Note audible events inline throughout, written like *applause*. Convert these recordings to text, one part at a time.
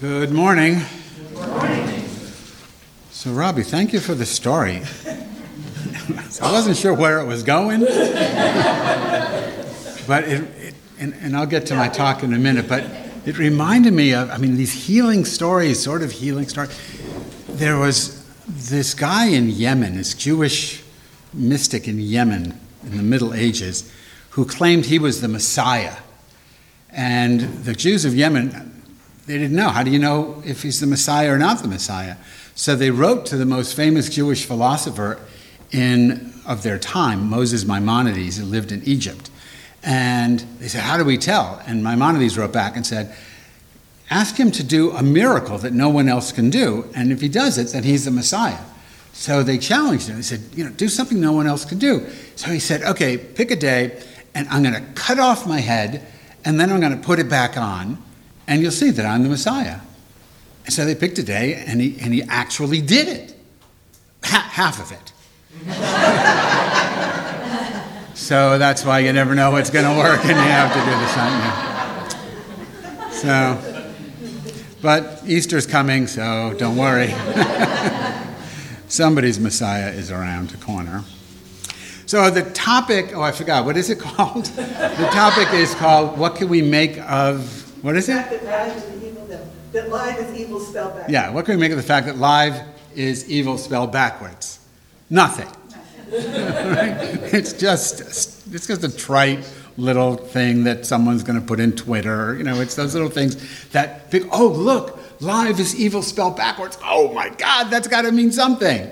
Good morning. So, Robbie, thank you for the story. *laughs* I wasn't sure where it was going, but it, it and, and I'll get to my talk in a minute, but it reminded me of, I mean, these healing stories, sort of healing stories. There was this guy in Yemen, this Jewish mystic in Yemen in the Middle Ages, who claimed he was the Messiah. And the Jews of Yemen, they didn't know. How do you know if he's the Messiah or not the Messiah? So they wrote to the most famous Jewish philosopher in, of their time, Moses Maimonides, who lived in Egypt. And they said, How do we tell? And Maimonides wrote back and said, Ask him to do a miracle that no one else can do. And if he does it, then he's the Messiah. So they challenged him. They said, You know, do something no one else can do. So he said, Okay, pick a day, and I'm going to cut off my head, and then I'm going to put it back on and you'll see that I'm the Messiah. And so they picked a day, and he, and he actually did it. Ha- half of it. *laughs* so that's why you never know what's going to work, and you have to do the something. So, but Easter's coming, so don't worry. *laughs* Somebody's Messiah is around the corner. So the topic, oh, I forgot, what is it *laughs* called? the topic is called What Can We Make of what is it? That live is evil, that live is evil spelled backwards. Yeah, what can we make of the fact that live is evil spelled backwards? Nothing. *laughs* it's just it's just a trite little thing that someone's going to put in Twitter. You know, it's those little things that oh look, live is evil spelled backwards. Oh my God, that's got to mean something.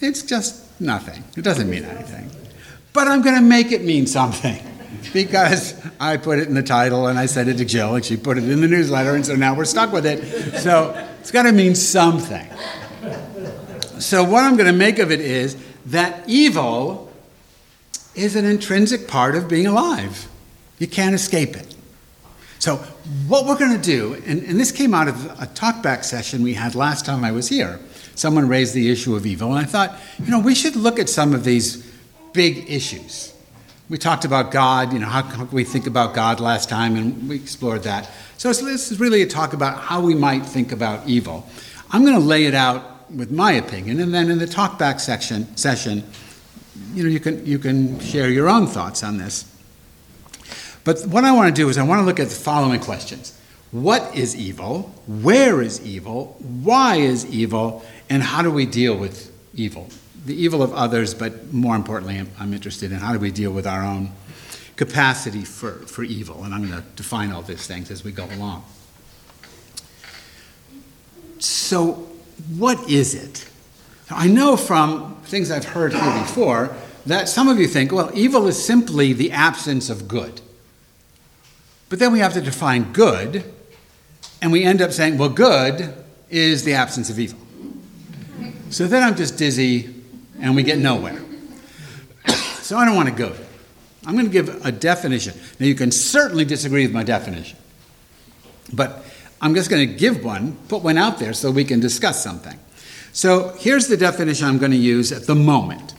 It's just nothing. It doesn't mean anything. But I'm going to make it mean something because I put it in the title and I sent it to Jill and she put it in the newsletter, and so now we're stuck with it. So it's got to mean something. So, what I'm going to make of it is that evil is an intrinsic part of being alive. You can't escape it. So, what we're going to do, and, and this came out of a talkback session we had last time I was here. Someone raised the issue of evil, and I thought, you know, we should look at some of these big issues we talked about God, you know, how, how we think about God last time, and we explored that. So this is really a talk about how we might think about evil. I'm going to lay it out with my opinion, and then in the talkback section session, you know, you can you can share your own thoughts on this. But what I want to do is I want to look at the following questions: What is evil? Where is evil? Why is evil? And how do we deal with evil? The evil of others, but more importantly, I'm interested in how do we deal with our own capacity for, for evil. And I'm going to define all these things as we go along. So, what is it? I know from things I've heard here before that some of you think, well, evil is simply the absence of good. But then we have to define good, and we end up saying, well, good is the absence of evil. So then I'm just dizzy and we get nowhere. so I don't want to go. I'm going to give a definition. Now, you can certainly disagree with my definition, but I'm just going to give one, put one out there so we can discuss something. So here's the definition I'm going to use at the moment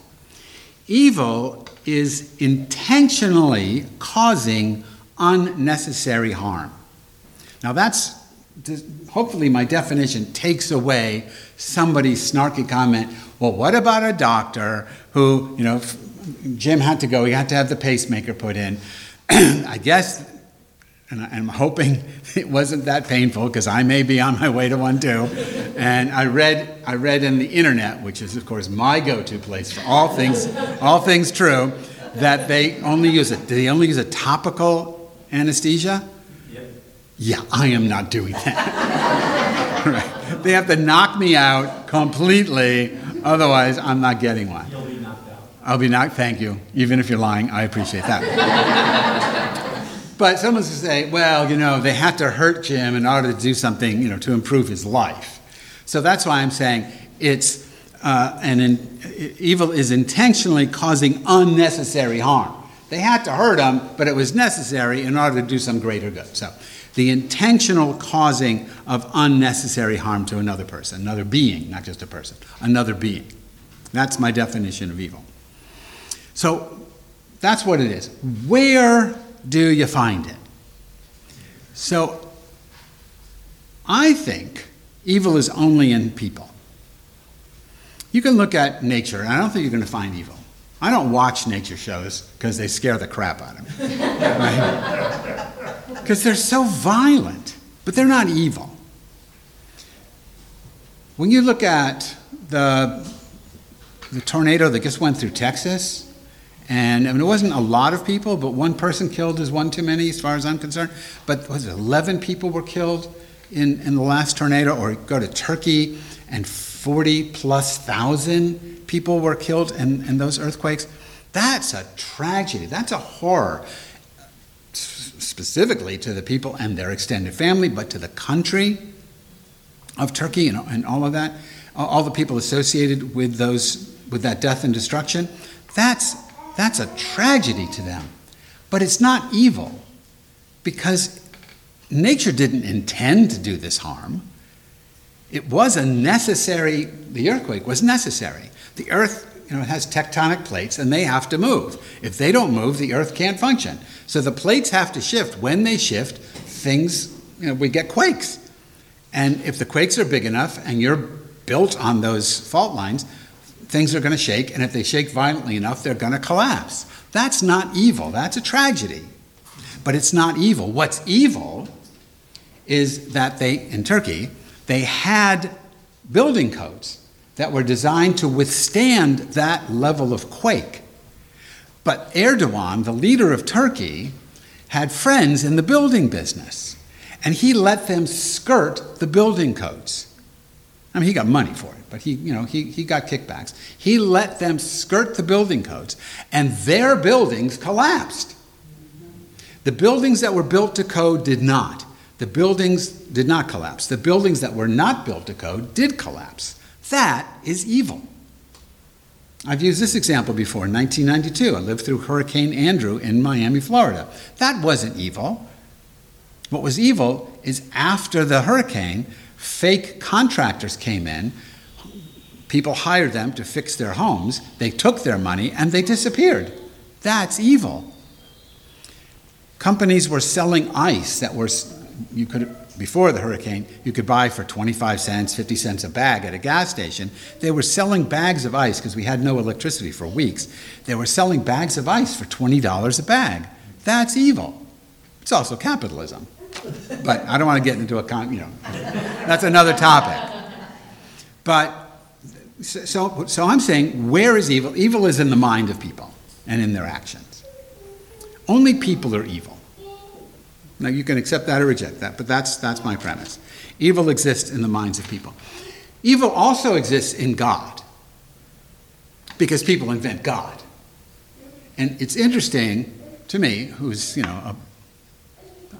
evil is intentionally causing unnecessary harm. Now, that's hopefully my definition takes away somebody's snarky comment well, what about a doctor who, you know, Jim had to go, he had to have the pacemaker put in. *clears throat* I guess, and I'm hoping *laughs* it wasn't that painful because I may be on my way to one too. And I read, I read in the internet, which is of course my go-to place for all things, all things true, that they only use it. They only use a topical anesthesia? Yeah, I am not doing that. *laughs* right. They have to knock me out completely Otherwise, I'm not getting one. You'll be knocked out. I'll be knocked, thank you. Even if you're lying, I appreciate that. *laughs* but someone's going to say, well, you know, they had to hurt Jim in order to do something, you know, to improve his life. So that's why I'm saying it's uh, an in, evil is intentionally causing unnecessary harm. They had to hurt him, but it was necessary in order to do some greater good. So the intentional causing of unnecessary harm to another person, another being, not just a person, another being. That's my definition of evil. So that's what it is. Where do you find it? So I think evil is only in people. You can look at nature, and I don't think you're going to find evil. I don't watch nature shows because they scare the crap out of me. *laughs* Because they're so violent, but they're not evil. When you look at the, the tornado that just went through Texas, and I mean, it wasn't a lot of people, but one person killed is one too many, as far as I'm concerned. But was it 11 people were killed in, in the last tornado? Or go to Turkey, and 40 plus thousand people were killed in, in those earthquakes. That's a tragedy. That's a horror, specifically to the people and their extended family, but to the country of Turkey and, and all of that, all the people associated with those with that death and destruction. That's that's a tragedy to them. But it's not evil because nature didn't intend to do this harm. It was a necessary, the earthquake was necessary. The earth, you know, it has tectonic plates and they have to move. If they don't move, the earth can't function. So the plates have to shift. When they shift, things, you know, we get quakes. And if the quakes are big enough and you're built on those fault lines, things are going to shake, and if they shake violently enough, they're going to collapse. That's not evil, that's a tragedy. But it's not evil. What's evil is that they, in Turkey, they had building codes that were designed to withstand that level of quake. But Erdogan, the leader of Turkey, had friends in the building business, and he let them skirt the building codes. I mean, he got money for it, but he, you know, he, he got kickbacks. He let them skirt the building codes, and their buildings collapsed. The buildings that were built to code did not. The buildings did not collapse. The buildings that were not built to code did collapse. That is evil. I've used this example before. In 1992, I lived through Hurricane Andrew in Miami, Florida. That wasn't evil. What was evil is after the hurricane, fake contractors came in. People hired them to fix their homes. They took their money and they disappeared. That's evil. Companies were selling ice that were you could before the hurricane you could buy for 25 cents 50 cents a bag at a gas station they were selling bags of ice because we had no electricity for weeks they were selling bags of ice for $20 a bag that's evil it's also capitalism but I don't want to get into a con, you know, that's another topic. But so, so I'm saying, where is evil? Evil is in the mind of people and in their actions. Only people are evil. Now you can accept that or reject that, but that's, that's my premise. Evil exists in the minds of people. Evil also exists in God because people invent God. And it's interesting to me, who's, you know, a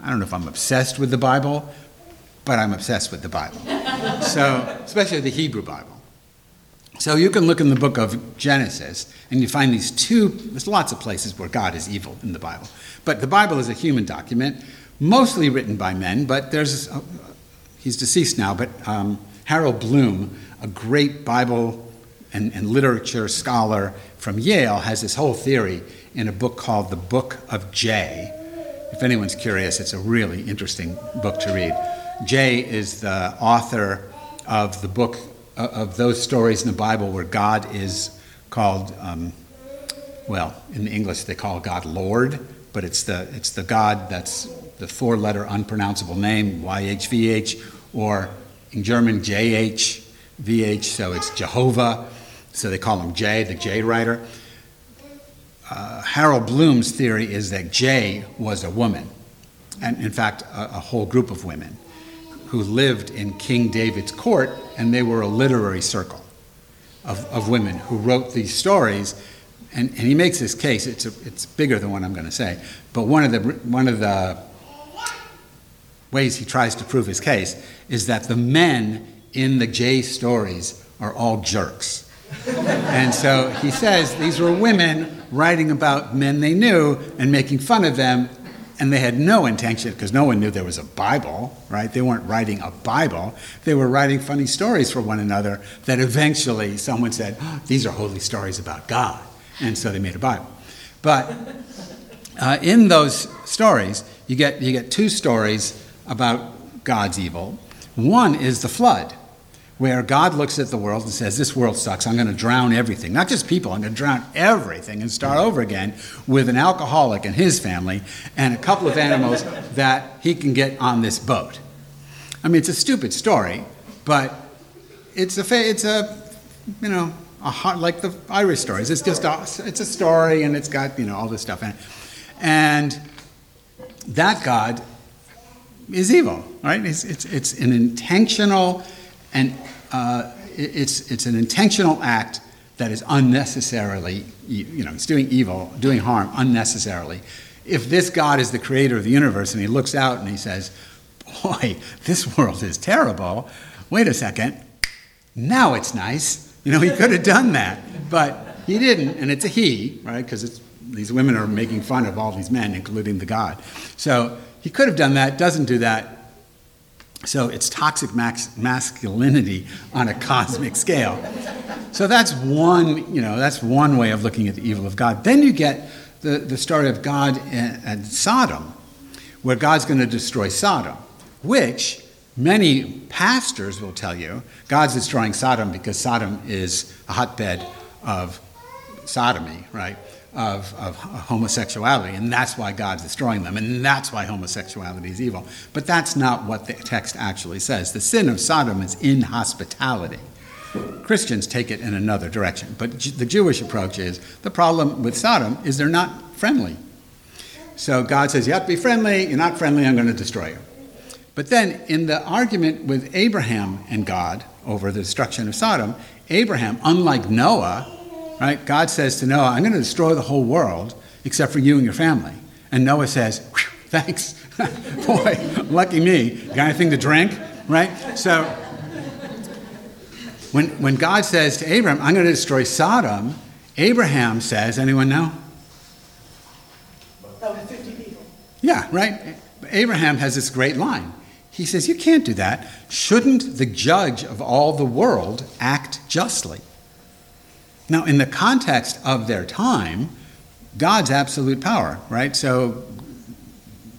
I don't know if I'm obsessed with the Bible, but I'm obsessed with the Bible. *laughs* so, especially the Hebrew Bible. So you can look in the book of Genesis and you find these two, there's lots of places where God is evil in the Bible. But the Bible is a human document, mostly written by men, but there's, uh, he's deceased now, but um, Harold Bloom, a great Bible and, and literature scholar from Yale, has this whole theory in a book called The Book of J if anyone's curious, it's a really interesting book to read. J is the author of the book uh, of those stories in the Bible where God is called, um, well, in English they call God Lord, but it's the, it's the God that's the four letter unpronounceable name, YHVH, or in German, JHVH, so it's Jehovah, so they call him J, the J writer uh, Harold Bloom's theory is that J was a woman, and in fact, a, a whole group of women who lived in King David's court, and they were a literary circle of, of women who wrote these stories. And, and he makes this case, it's, a, it's bigger than what I'm going to say, but one of, the, one of the ways he tries to prove his case is that the men in the J stories are all jerks. *laughs* and so he says these were women writing about men they knew and making fun of them, and they had no intention, because no one knew there was a Bible, right? They weren't writing a Bible. They were writing funny stories for one another that eventually someone said, oh, These are holy stories about God. And so they made a Bible. But uh, in those stories, you get, you get two stories about God's evil. One is the flood, where God looks at the world and says, This world sucks. I'm going to drown everything. Not just people, I'm going to drown everything and start over again with an alcoholic and his family and a couple of animals *laughs* that he can get on this boat. I mean, it's a stupid story, but it's a, fa- it's a you know, a hot, like the Irish stories. It's just a, it's a story and it's got, you know, all this stuff in it. And that God is evil, right? It's, it's, it's an intentional and uh, it's, it's an intentional act that is unnecessarily, you know, it's doing evil, doing harm unnecessarily. If this God is the creator of the universe and he looks out and he says, boy, this world is terrible, wait a second, now it's nice. You know, he could have done that, but he didn't, and it's a he, right? Because these women are making fun of all these men, including the God. So he could have done that, doesn't do that. So it's toxic max- masculinity on a cosmic scale. So that's one, you know, that's one way of looking at the evil of God. Then you get the, the story of God and, and Sodom, where God's going to destroy Sodom, which many pastors will tell you God's destroying Sodom because Sodom is a hotbed of sodomy, right? Of, of homosexuality, and that's why God's destroying them, and that's why homosexuality is evil. But that's not what the text actually says. The sin of Sodom is inhospitality. Christians take it in another direction, but the Jewish approach is the problem with Sodom is they're not friendly. So God says, You have to be friendly, you're not friendly, I'm going to destroy you. But then, in the argument with Abraham and God over the destruction of Sodom, Abraham, unlike Noah, right, God says to Noah, I'm going to destroy the whole world except for you and your family. And Noah says, Thanks. *laughs* Boy, lucky me. Got anything to drink? Right? So, when, when God says to Abraham, I'm going to destroy Sodom, Abraham says, Anyone know? Oh, 50 people. Yeah, right? Abraham has this great line. He says, You can't do that. Shouldn't the judge of all the world act justly? Now, in the context of their time, God's absolute power, right? So,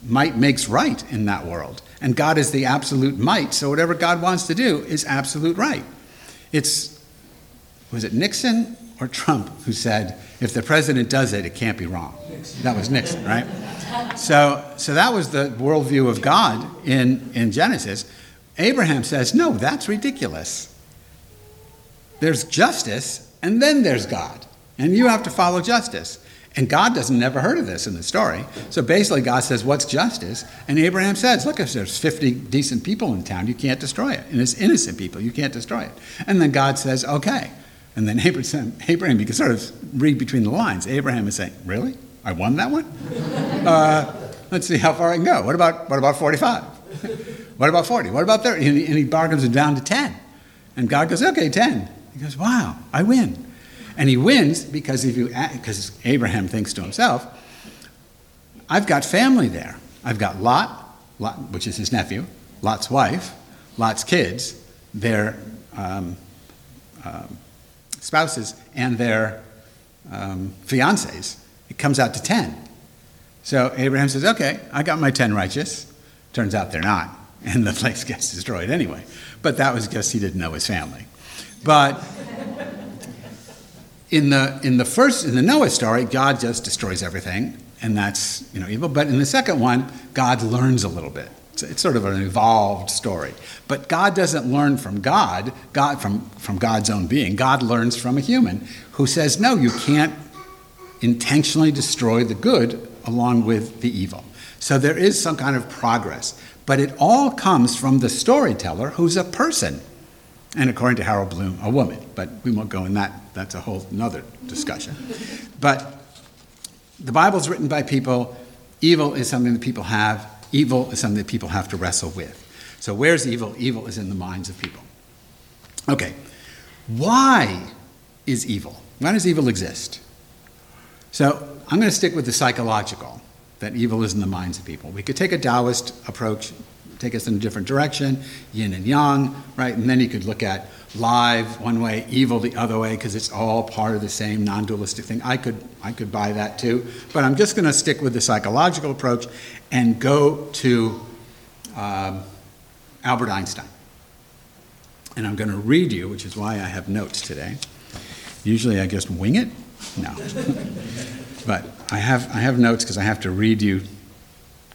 might makes right in that world. And God is the absolute might, so whatever God wants to do is absolute right. It's, was it Nixon or Trump who said, if the president does it, it can't be wrong? That was Nixon, right? So, so that was the worldview of God in, in Genesis. Abraham says, no, that's ridiculous. There's justice, and then there's God. And you have to follow justice. And God doesn't never heard of this in the story. So basically, God says, What's justice? And Abraham says, Look, if there's 50 decent people in town, you can't destroy it. And it's innocent people, you can't destroy it. And then God says, Okay. And then Abraham, *laughs* Abraham you can sort of read between the lines. Abraham is saying, Really? I won that one? *laughs* Uh, let's see how far I can go. What about, what about 45? *laughs* what about 40? What about 30? And he, and he bargains it down to 10. And God goes, Okay, 10. He goes, Wow, I win. And he wins because if you because Abraham thinks to himself, I've got family there. I've got Lot, Lot which is his nephew, Lot's wife, Lot's kids, their um, um, spouses, and their um, fiancés. It comes out to 10. So Abraham says, Okay, I got my 10 righteous. Turns out they're not, *laughs* and the place gets destroyed anyway. But that was because he didn't know his family. But in the in the first in the Noah story, God just destroys everything, and that's you know evil. But in the second one, God learns a little bit. It's, it's sort of an evolved story. But God doesn't learn from God, God from from God's own being. God learns from a human who says, "No, you can't intentionally destroy the good along with the evil." So there is some kind of progress, but it all comes from the storyteller, who's a person and according to Harold Bloom, a woman. But we won't go in that, that's a whole another discussion. But the Bible's written by people. Evil is something that people have, evil is something that people have to wrestle with. So, where's evil? Evil is in the minds of people. Okay, why is evil? Why does evil exist? So, I'm going to stick with the psychological, that evil is in the minds of people. We could take a Taoist approach, take us in a different direction, yin and yang, right? And then you could look at live one way, evil the other way, because it's all part of the same non-dualistic thing. I could, I could buy that too, but I'm just going to stick with the psychological approach and go to um, Albert Einstein. And I'm going to read you, which is why I have notes today. Usually I just wing it. No. *laughs* but I have, I have notes because I have to read you,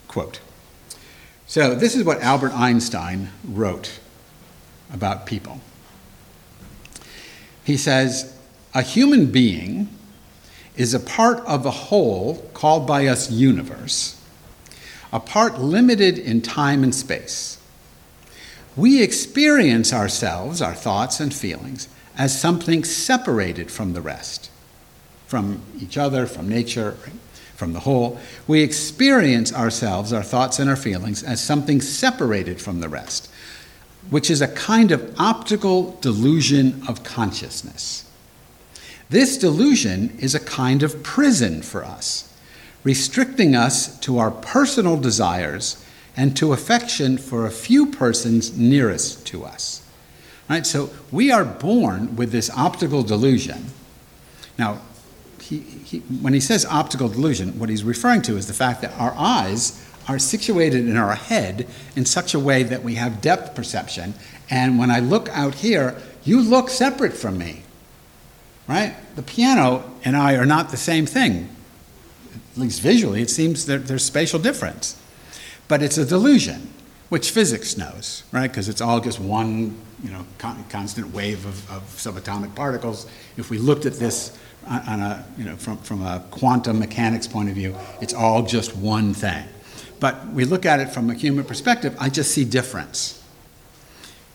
quote. So this is what Albert Einstein wrote about people. He says, A human being is a part of a whole called by us universe, a part limited in time and space. We experience ourselves, our thoughts and feelings, as something separated from the rest, from each other, from nature, from the whole. We experience ourselves, our thoughts and our feelings, as something separated from the rest, which is a kind of optical delusion of consciousness. This delusion is a kind of prison for us, restricting us to our personal desires and to affection for a few persons nearest to us. Right? So we are born with this optical delusion. Now, he, he, when he says optical delusion, what he's referring to is the fact that our eyes are situated in our head in such a way that we have depth perception. And when I look out here, you look separate from me right? The piano and I are not the same thing. At least visually, it seems that there's spatial difference. But it's a delusion, which physics knows, right? Because it's all just one, you know, con- constant wave of, of, subatomic particles. If we looked at this on a, you know, from, from a quantum mechanics point of view, it's all just one thing. But we look at it from a human perspective, I just see difference.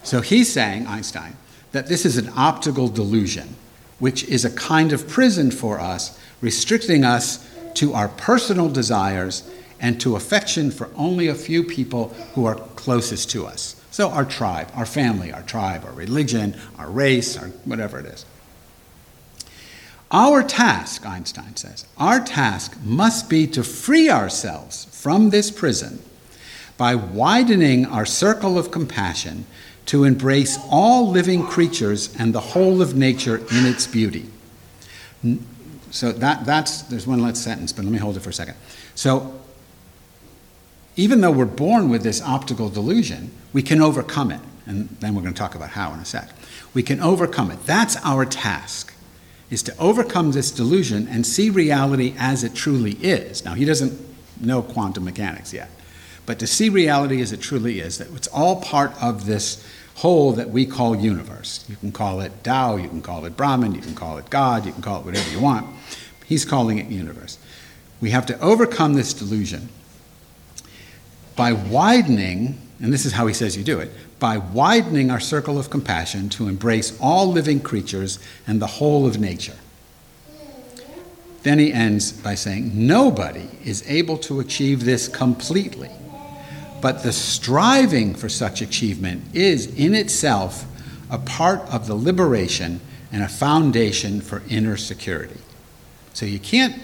So he's saying, Einstein, that this is an optical delusion which is a kind of prison for us, restricting us to our personal desires and to affection for only a few people who are closest to us. So, our tribe, our family, our tribe, our religion, our race, our whatever it is. Our task, Einstein says, our task must be to free ourselves from this prison by widening our circle of compassion to embrace all living creatures and the whole of nature in its beauty. So that, that's, there's one last sentence, but let me hold it for a second. So even though we're born with this optical delusion, we can overcome it. And then we're going to talk about how in a sec. We can overcome it. That's our task, is to overcome this delusion and see reality as it truly is. Now, he doesn't know quantum mechanics yet, but to see reality as it truly is, that it's all part of this whole that we call universe. You can call it Tao, you can call it Brahman, you can call it God, you can call it whatever you want. He's calling it universe. We have to overcome this delusion by widening, and this is how he says you do it, by widening our circle of compassion to embrace all living creatures and the whole of nature. Then he ends by saying, Nobody is able to achieve this completely but the striving for such achievement is in itself a part of the liberation and a foundation for inner security. So you can't,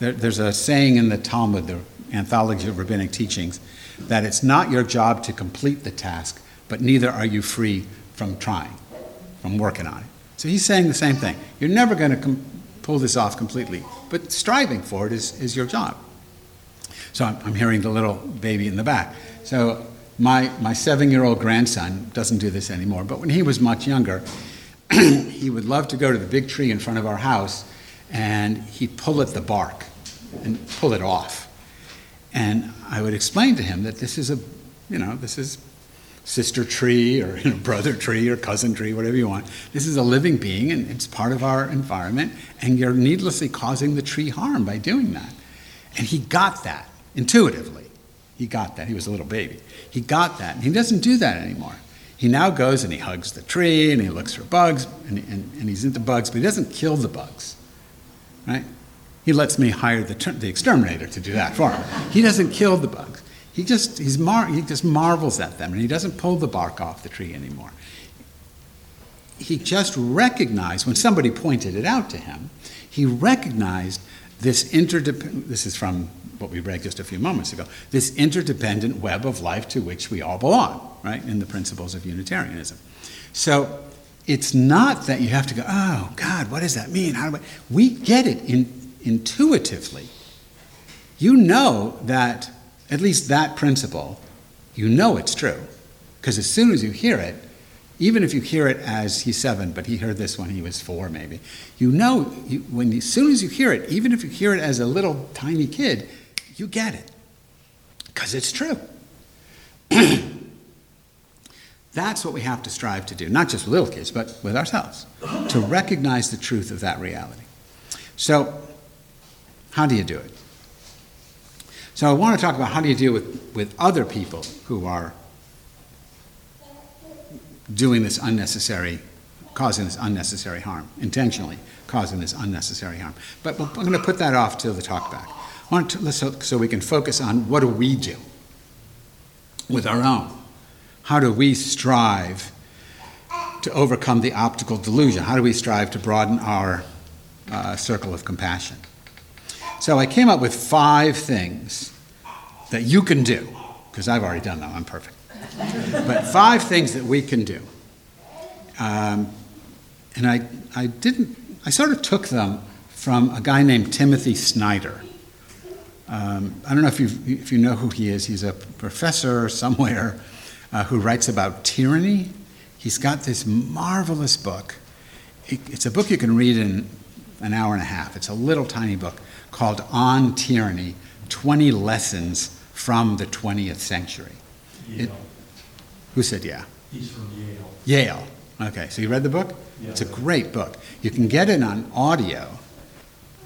there, there's a saying in the Talmud, the Anthology of Rabbinic Teachings, that it's not your job to complete the task, but neither are you free from trying, from working on it. So he's saying the same thing. You're never going to com- pull this off completely, but striving for it is, is your job. So I'm, I'm hearing the little baby in the back. So my, my seven year old grandson doesn't do this anymore, but when he was much younger, *clears throat* he would love to go to the big tree in front of our house and he'd pull at the bark and pull it off. And I would explain to him that this is a, you know, this is sister tree or you know, *laughs* brother tree or cousin tree, whatever you want. This is a living being and it's part of our environment, and you're needlessly causing the tree harm by doing that. And he got that intuitively. He got that. He was a little baby. He got that. And he doesn't do that anymore. He now goes and he hugs the tree and he looks for bugs and, and, and he's into bugs, but he doesn't kill the bugs. Right? He lets me hire the, the exterminator to do that for him. He doesn't kill the bugs. He just, he's mar- he just marvels at them and he doesn't pull the bark off the tree anymore. He just recognized, when somebody pointed it out to him, he recognized this interdependent, this is from what we read just a few moments ago, this interdependent web of life to which we all belong, right, in the principles of Unitarianism. So it's not that you have to go, oh, God, what does that mean? How do I? We get it in, intuitively. You know that, at least that principle, you know it's true. Because as soon as you hear it, even if you hear it as he's seven, but he heard this when he was four, maybe, you know, you, when as soon as you hear it, even if you hear it as a little tiny kid, you get it because it's true. *clears throat* That's what we have to strive to do, not just with little kids, but with ourselves, to recognize the truth of that reality. So, how do you do it? So, I want to talk about how do you deal with, with other people who are doing this unnecessary, causing this unnecessary harm, intentionally causing this unnecessary harm. But I'm going to put that off till the talk back. To, so we can focus on what do we do with our own. How do we strive to overcome the optical delusion? How do we strive to broaden our uh, circle of compassion? So I came up with five things that you can do, because I've already done them, I'm perfect. but five things that we can do. Um, and I, I didn't, I sort of took them from a guy named Timothy Snyder. Um, I don't know if, you if you know who he is. He's a professor somewhere uh, who writes about tyranny. He's got this marvelous book. It, it's a book you can read in an hour and a half. It's a little tiny book called On Tyranny 20 Lessons from the 20th Century. It, who said yeah? He's from Yale. Yale. Okay, so you read the book? Yeah. It's a great book. You can get it on audio,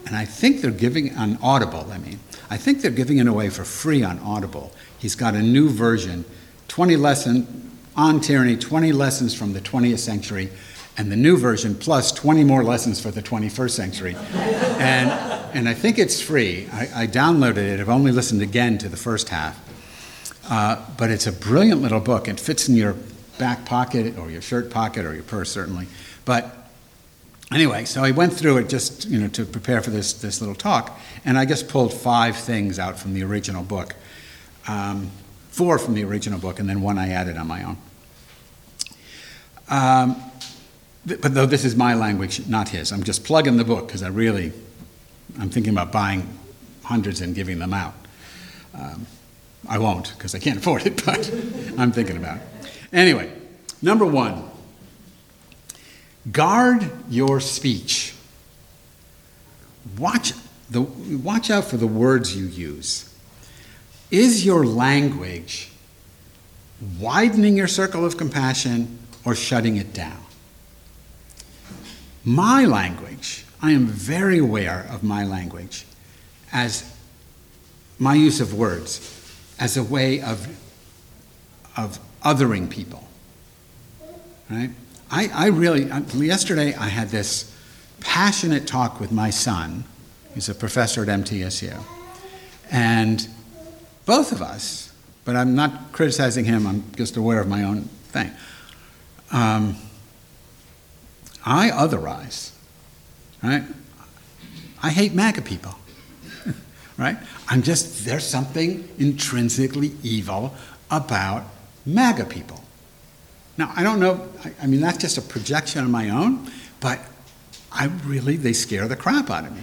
and I think they're giving on Audible, I mean. I think they're giving it away for free on Audible. He's got a new version, 20 lesson on tyranny, 20 lessons from the 20th century, and the new version plus 20 more lessons for the 21st century. and, and I think it's free. I, I downloaded it. I've only listened again to the first half. Uh, but it's a brilliant little book. It fits in your back pocket or your shirt pocket or your purse, certainly. But anyway, so I went through it just you know to prepare for this this little talk, and I just pulled five things out from the original book, um, four from the original book, and then one I added on my own. Um, but though this is my language, not his, I'm just plugging the book because I really, I'm thinking about buying hundreds and giving them out. Um, I won't because I can't afford it, *laughs* but I'm thinking about it. Anyway, number one guard your speech. Watch, the, watch out for the words you use. Is your language widening your circle of compassion or shutting it down? My language, I am very aware of my language as my use of words as a way of, of othering people. Right? I, I really, yesterday I had this passionate talk with my son. He's a professor at MTSU. And both of us, but I'm not criticizing him, I'm just aware of my own thing. Um, I otherize, right? I hate MAGA people, *laughs* right? I'm just, there's something intrinsically evil about MAGA people. Now, I don't know, I, I mean, that's just a projection of my own, but I really, they scare the crap out of me.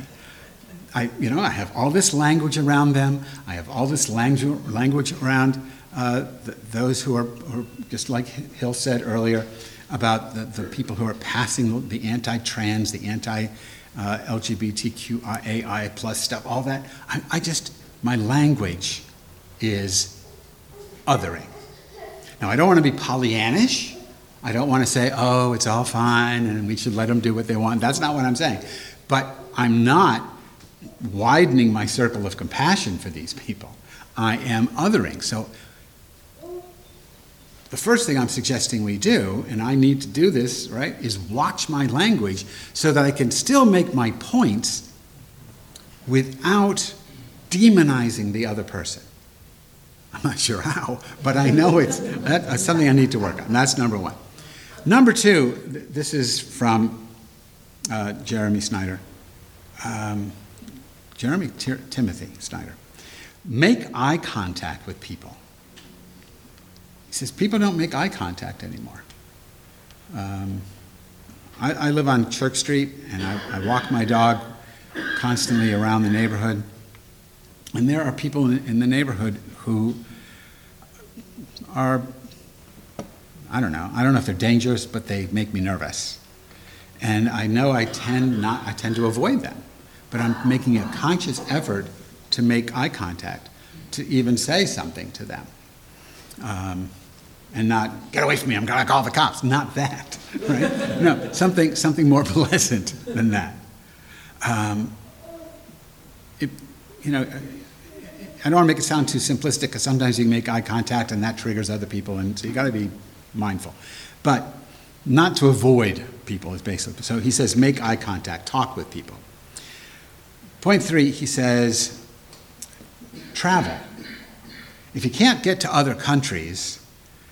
I, you know, I have all this language around them. I have all this language, language around uh, the, those who are, who are, just like Hill said earlier, about the, the people who are passing the anti-trans, the anti LGBTQIA plus stuff, all that. I, I just, my language is othering. Now, I don't want to be Pollyannish. I don't want to say, oh, it's all fine and we should let them do what they want. That's not what I'm saying. But I'm not widening my circle of compassion for these people. I am othering. So the first thing I'm suggesting we do, and I need to do this, right, is watch my language so that I can still make my points without demonizing the other person. I'm not sure how, but I know it's that's something I need to work on. That's number one. Number two, this is from uh, Jeremy Snyder. Um, Jeremy T- Timothy Snyder. Make eye contact with people. He says people don't make eye contact anymore. Um, I, I, live on Church Street and I, I walk my dog constantly around the neighborhood. And there are people in, the neighborhood who are I don't know. I don't know if they're dangerous, but they make me nervous. And I know I tend not, I tend to avoid them. But I'm making a conscious effort to make eye contact, to even say something to them. Um, and not, get away from me, I'm gonna call the cops. Not that, *laughs* right? No, something, something more *laughs* pleasant than that. Um, it, you know, I don't want to make it sound too simplistic because sometimes you make eye contact and that triggers other people, and so you got to be mindful. But not to avoid people is basically. So he says, make eye contact, talk with people. Point three, he says, travel. If you can't get to other countries,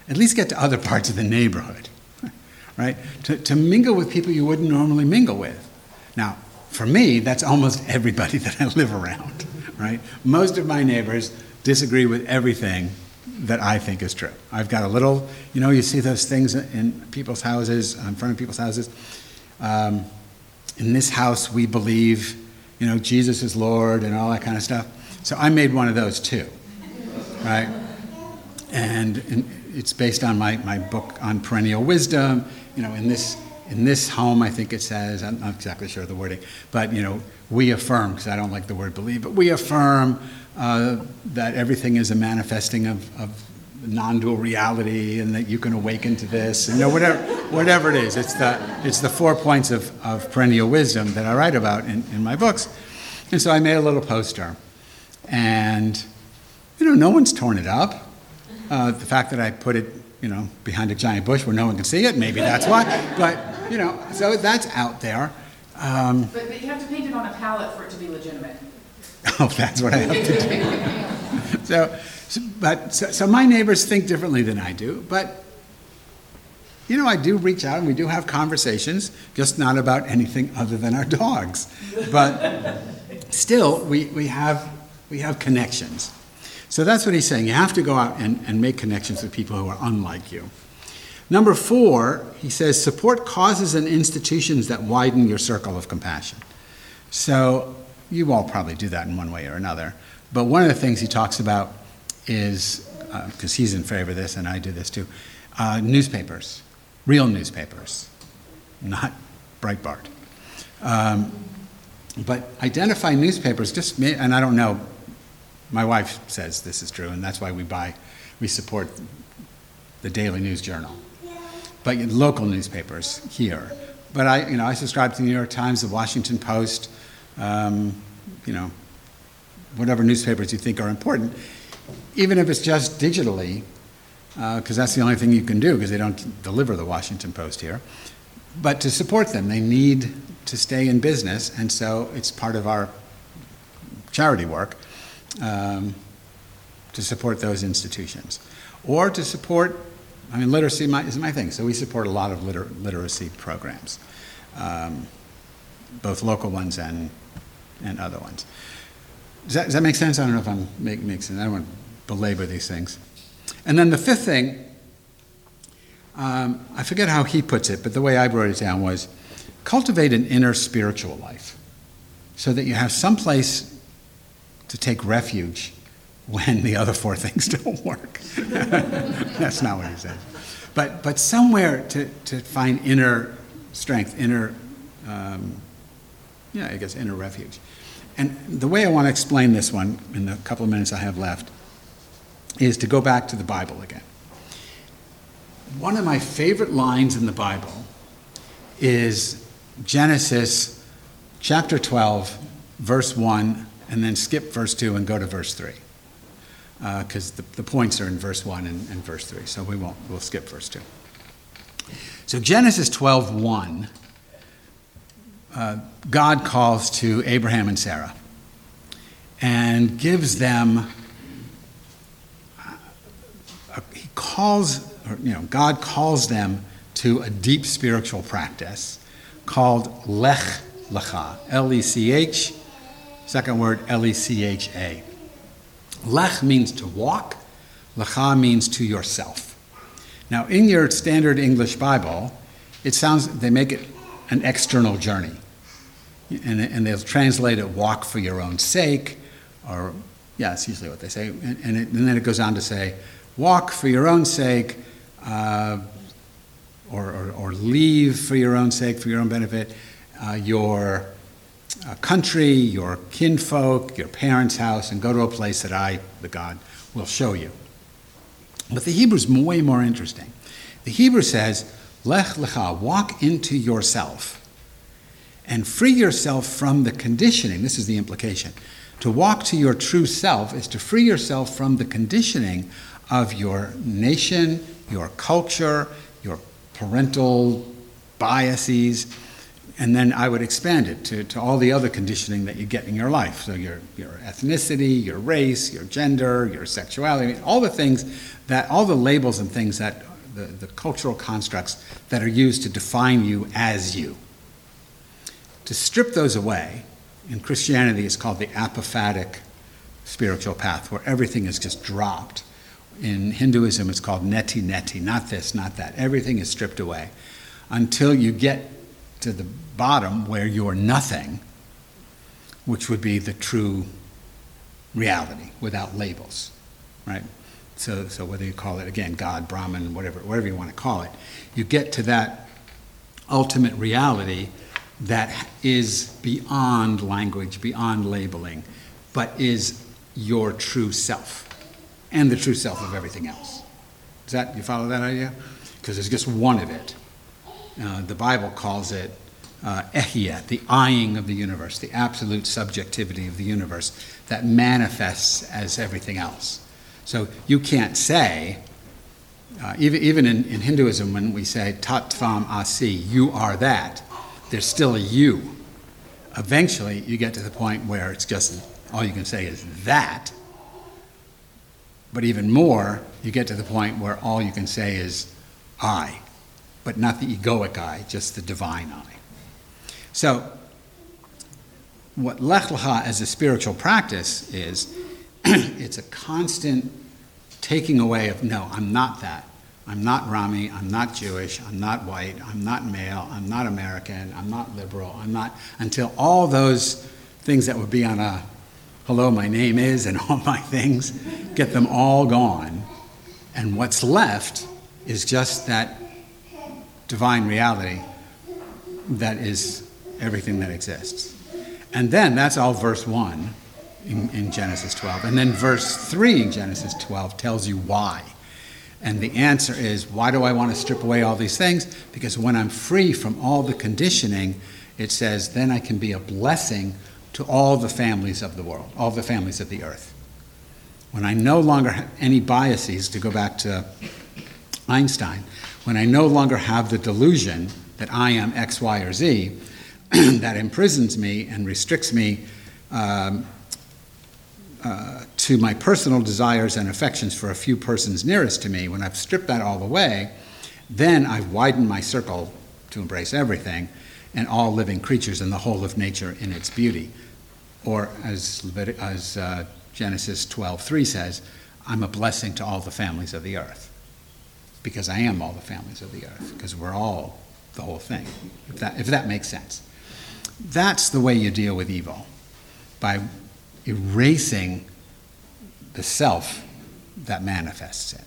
at least get to other parts of the neighborhood, *laughs* right? To, to mingle with people you wouldn't normally mingle with. Now, for me, that's almost everybody *laughs* that I live around *laughs* right? Most of my neighbors disagree with everything that I think is true. I've got a little, you know, you see those things in people's houses, in front of people's houses. Um, in this house, we believe, you know, Jesus is Lord and all that kind of stuff. So I made one of those too, right? And, and it's based on my, my book on perennial wisdom. You know, in this in this home, I think it says, I'm not exactly sure of the wording, but you know, we affirm, because I don't like the word believe, but we affirm uh, that everything is a manifesting of, of non-dual reality and that you can awaken to this, and you know, whatever, whatever it is. It's the, it's the four points of, of perennial wisdom that I write about in, in my books. And so I made a little poster. And, you know, no one's torn it up. Uh, the fact that I put it, you know, behind a giant bush where no one can see it, maybe that's why. *laughs* But you know, so that's out there. Um, But, but you have to paint it on a pallet for it to be legitimate. *laughs* oh, that's what I have to do. *laughs* so, so, but so, so my neighbors think differently than I do, but you know, I do reach out and we do have conversations, just not about anything other than our dogs. But still, we, we, have, we have connections. So that's what he's saying. You have to go out and, and make connections with people who are unlike you. Number four, he says, support causes and institutions that widen your circle of compassion. So you all probably do that in one way or another. But one of the things he talks about is, because uh, he's in favor of this and I do this too, uh, newspapers, real newspapers, not Breitbart. Um, but identify newspapers, just, and I don't know, my wife says this is true, and that's why we buy, we support the Daily News Journal but local newspapers here. But I, you know, I subscribe to the New York Times, the Washington Post, um, you know, whatever newspapers you think are important, even if it's just digitally, because uh, that's the only thing you can do because they don't deliver the Washington Post here. But to support them, they need to stay in business, and so it's part of our charity work um, to support those institutions or to support I mean, literacy is my thing, so we support a lot of liter- literacy programs, um, both local ones and, and other ones. Does that, does that make sense? I don't know if I'm make, making sense. I don't want to belabor these things. And then the fifth thing, um, I forget how he puts it, but the way I wrote it down was cultivate an inner spiritual life so that you have some place to take refuge when the other four *laughs* things don't work. *laughs* That's not what he says. But, but somewhere to, to find inner strength, inner, um, yeah, I guess inner refuge. And the way I want to explain this one in the couple of minutes I have left is to go back to the Bible again. One of my favorite lines in the Bible is Genesis chapter 12, verse 1, and then skip verse 2 and go to verse 3 because uh, the, the points are in verse 1 and, and, verse 3, so we won't, we'll skip verse 2. So Genesis 12, 1, uh, God calls to Abraham and Sarah and gives them, uh, he calls, or, you know, God calls them to a deep spiritual practice called Lech Lecha, L E C H, second word L E C H A. Lech means to walk, lecha means to yourself. Now, in your standard English Bible, it sounds, they make it an external journey. And, and they'll translate it walk for your own sake, or, yeah, that's usually what they say. And, and, it, and then it goes on to say, walk for your own sake, uh, or leave for your own sake, for your own benefit, uh, your uh, country, your kinfolk, your parents' house, and go to a place that I, the God, will show you. But the Hebrew's way more interesting. The Hebrew says, Lech lecha, walk into yourself and free yourself from the conditioning. This is the implication. To walk to your true self is to free yourself from the conditioning of your nation, your culture, your parental biases, and then I would expand it to, to all the other conditioning that you get in your life. So your, your ethnicity, your race, your gender, your sexuality, I mean, all the things that, all the labels and things that, the, the cultural constructs that are used to define you as you. To strip those away, in Christianity, it's called the apophatic spiritual path, where everything is just dropped. In Hinduism, it's called neti neti, not this, not that. Everything is stripped away until you get to the bottom where you're nothing, which would be the true reality without labels, right? So, so whether you call it again God, Brahman, whatever, whatever you want to call it, you get to that ultimate reality that is beyond language, beyond labeling, but is your true self and the true self of everything else. Does that you follow that idea? Because there's just one of it. Uh, the Bible calls it uh, the eyeing of the universe, the absolute subjectivity of the universe that manifests as everything else. So you can't say, uh, even, even in, in Hinduism, when we say tat tvam asi, you are that, there's still a you. Eventually, you get to the point where it's just all you can say is that. But even more, you get to the point where all you can say is I, but not the egoic I, just the divine I. So, what Lech Lecha as a spiritual practice is, *clears throat* it's a constant taking away of, no, I'm not that. I'm not Rami, I'm not Jewish, I'm not white, I'm not male, I'm not American, I'm not liberal, I'm not, until all those things that would be on a hello, my name is, and *laughs* all my things, get them all gone. And what's left is just that divine reality that is everything that exists. And then that's all verse 1 in, in, Genesis 12. And then verse 3 in Genesis 12 tells you why. And the answer is why do I want to strip away all these things? Because when I'm free from all the conditioning, it says, then I can be a blessing to all the families of the world, all the families of the earth. When I no longer have any biases, to go back to Einstein, when I no longer have the delusion that I am X, Y, or Z, *clears throat* that imprisons me and restricts me um, uh, to my personal desires and affections for a few persons nearest to me, when I've stripped that all away, then I've widened my circle to embrace everything and all living creatures and the whole of nature in its beauty. Or as, Levit- as uh, Genesis 12:3 says, I'm a blessing to all the families of the earth. Because I am all the families of the earth, because we're all the whole thing, if that, if that makes sense. That's the way you deal with evil, by erasing the self that manifests it.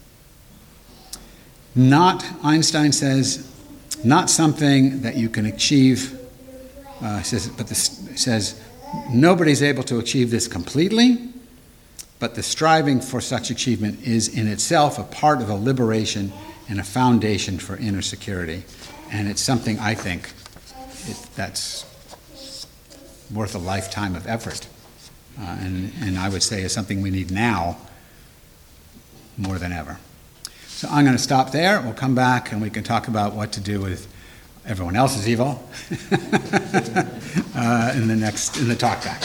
Not, Einstein says, not something that you can achieve, uh, says, but this says, nobody's able to achieve this completely, but the striving for such achievement is in itself a part of a liberation and a foundation for inner security. And it's something I think it, that's worth a lifetime of effort. Uh, and, and I would say is something we need now more than ever. So I'm going to stop there. We'll come back and we can talk about what to do with everyone else's evil *laughs* uh, in the next in the talk back.